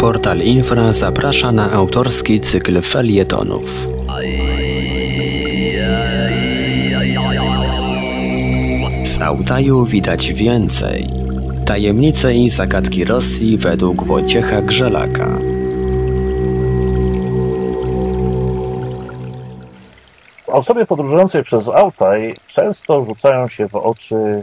Portal Infra zaprasza na autorski cykl felietonów. Z Altaju widać więcej. Tajemnice i zagadki Rosji według Wojciecha Grzelaka. Osoby podróżujące przez Altaj często rzucają się w oczy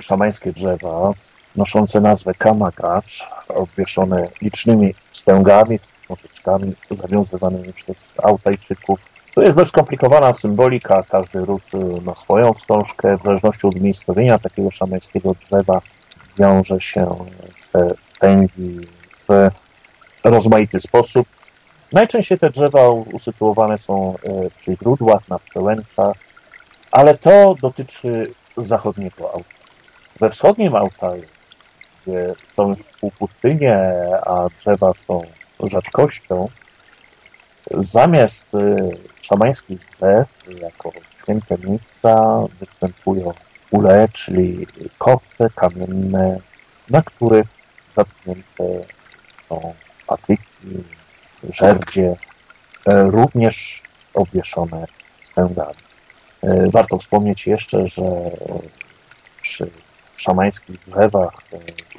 szamańskie drzewa, noszące nazwę kamagacz, obwieszone licznymi wstęgami, nożyczkami zawiązywanymi przez Altajczyków. To jest dość skomplikowana symbolika, każdy ród ma swoją wstążkę. W zależności od umiejscowienia takiego szamańskiego drzewa wiąże się te wstęgi w rozmaity sposób. Najczęściej te drzewa usytuowane są przy źródłach, na przełęczach, ale to dotyczy zachodniego Altaju. We wschodnim Altaju, gdzie są już półpustynie, a drzewa są rzadkością, zamiast szamańskich drzew jako święte miejsca występują ule, czyli kopce kamienne, na których zatknięte są patyki, żerdzie, również obwieszone stęgami. Warto wspomnieć jeszcze, że przy szamańskich drzewach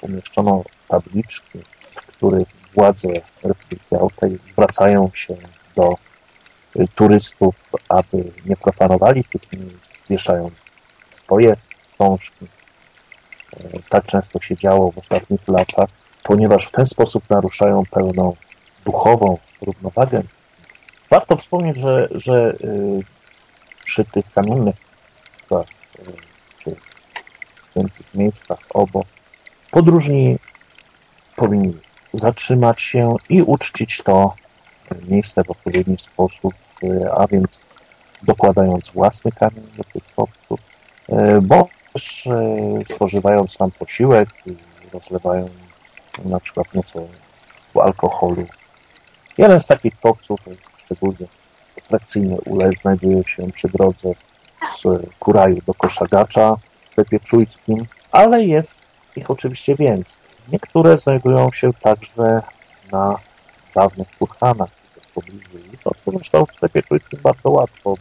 umieszczono tabliczki, w których władze Republiki Altej zwracają się do turystów, aby nie profanowali tych miejsc, wieszając swoje książki. Tak często się działo w ostatnich latach, ponieważ w ten sposób naruszają pełną duchową równowagę. Warto wspomnieć, że, że przy tych kamiennych świętych miejscach obok podróżni powinni zatrzymać się i uczcić to miejsce w odpowiedni sposób, a więc dokładając własny kamień do tych kopców, bo też spożywając tam posiłek i rozlewając na przykład nieco alkoholu. Jeden z takich kopców, szczególnie atrakcyjny ule, znajduje się przy drodze z Kuraju do Koszagacza sklepie czujskim, ale jest ich oczywiście więcej. Niektóre znajdują się także na dawnych kurhanach w pobliżu. I to zresztą w sklepie czujskim bardzo łatwo.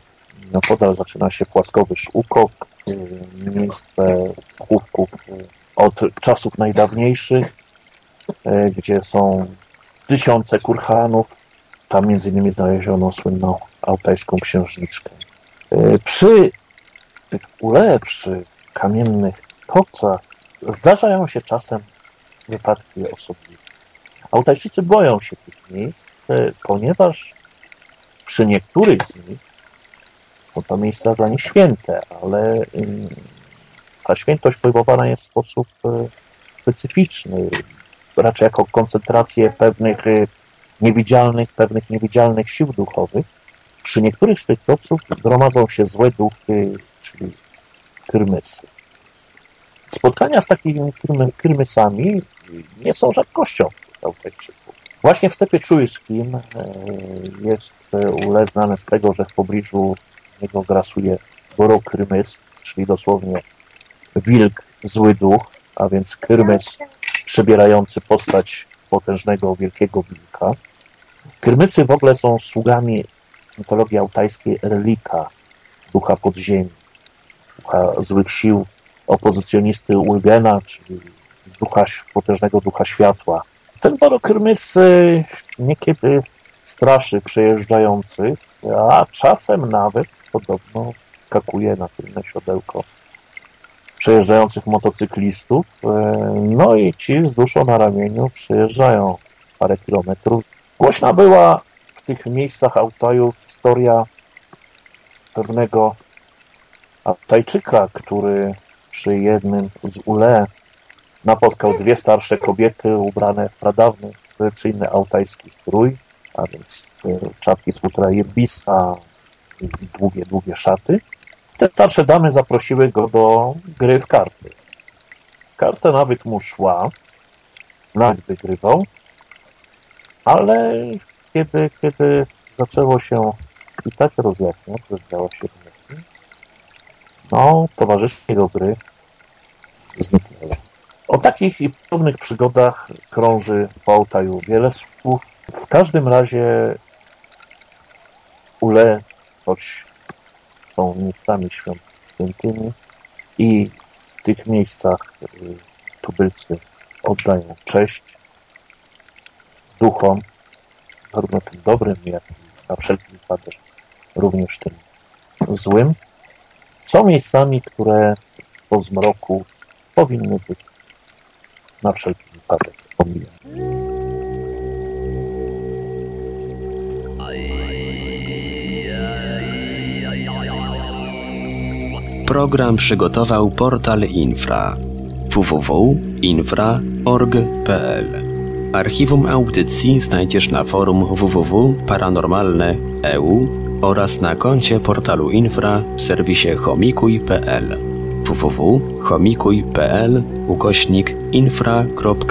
Na podal zaczyna się płaskowy szukok, miejsce chówków od czasów najdawniejszych, gdzie są tysiące kurhanów. Tam między innymi znaleziono słynną altajską księżniczkę. Przy tych ule, kamiennych kopcach zdarzają się czasem wypadki osobliwe. Altajczycy boją się tych miejsc, ponieważ przy niektórych z nich są to miejsca dla nich święte, ale ta świętość pojmowana jest w sposób specyficzny, raczej jako koncentrację pewnych niewidzialnych, pewnych niewidzialnych sił duchowych. Przy niektórych z tych kopców gromadzą się złe duchy, czyli krymysy. Spotkania z takimi krymysami nie są rzadkością Altajczyków. Właśnie w stepie czujskim jest ule znane z tego, że w pobliżu niego grasuje goro czyli dosłownie wilk, zły duch, a więc krymys przybierający postać potężnego, wielkiego wilka. Krymysy w ogóle są sługami mitologii altajskiej relika, ducha podziemi, ducha złych sił, opozycjonisty Ulgena, czyli ducha, potężnego ducha światła. Ten Krymys niekiedy straszy przejeżdżających, a czasem nawet podobno skakuje na tylne siodełko przejeżdżających motocyklistów. No i ci z duszą na ramieniu przejeżdżają parę kilometrów. Głośna była w tych miejscach Altaju historia pewnego Altajczyka, który przy jednym z ule napotkał dwie starsze kobiety ubrane w pradawny, tradycyjny altajski strój, a więc czapki z futra jebisa i długie, długie szaty. Te starsze damy zaprosiły go do gry w karty. Karta nawet mu szła, nawet wygrywał, ale kiedy, kiedy zaczęło się i tak rozjaśniać, rozdziała się no, towarzysze jego gry zniknęły. O takich i podobnych przygodach krąży po Altaju wiele słów. W każdym razie Ule, choć są miejscami świętymi i w tych miejscach y, tubylcy oddają cześć duchom, zarówno tym dobrym, jak i na wszelki wypadek również tym złym. Są miejscami, które po zmroku powinny być na wszelki wypadek omijane. Program przygotował portal Infra. www.infra.org.pl Archiwum audycji znajdziesz na forum www.paranormalne.eu oraz na koncie portalu Infra w serwisie homikuj.pl www.homikuj.pl ukośnik infra.org.pl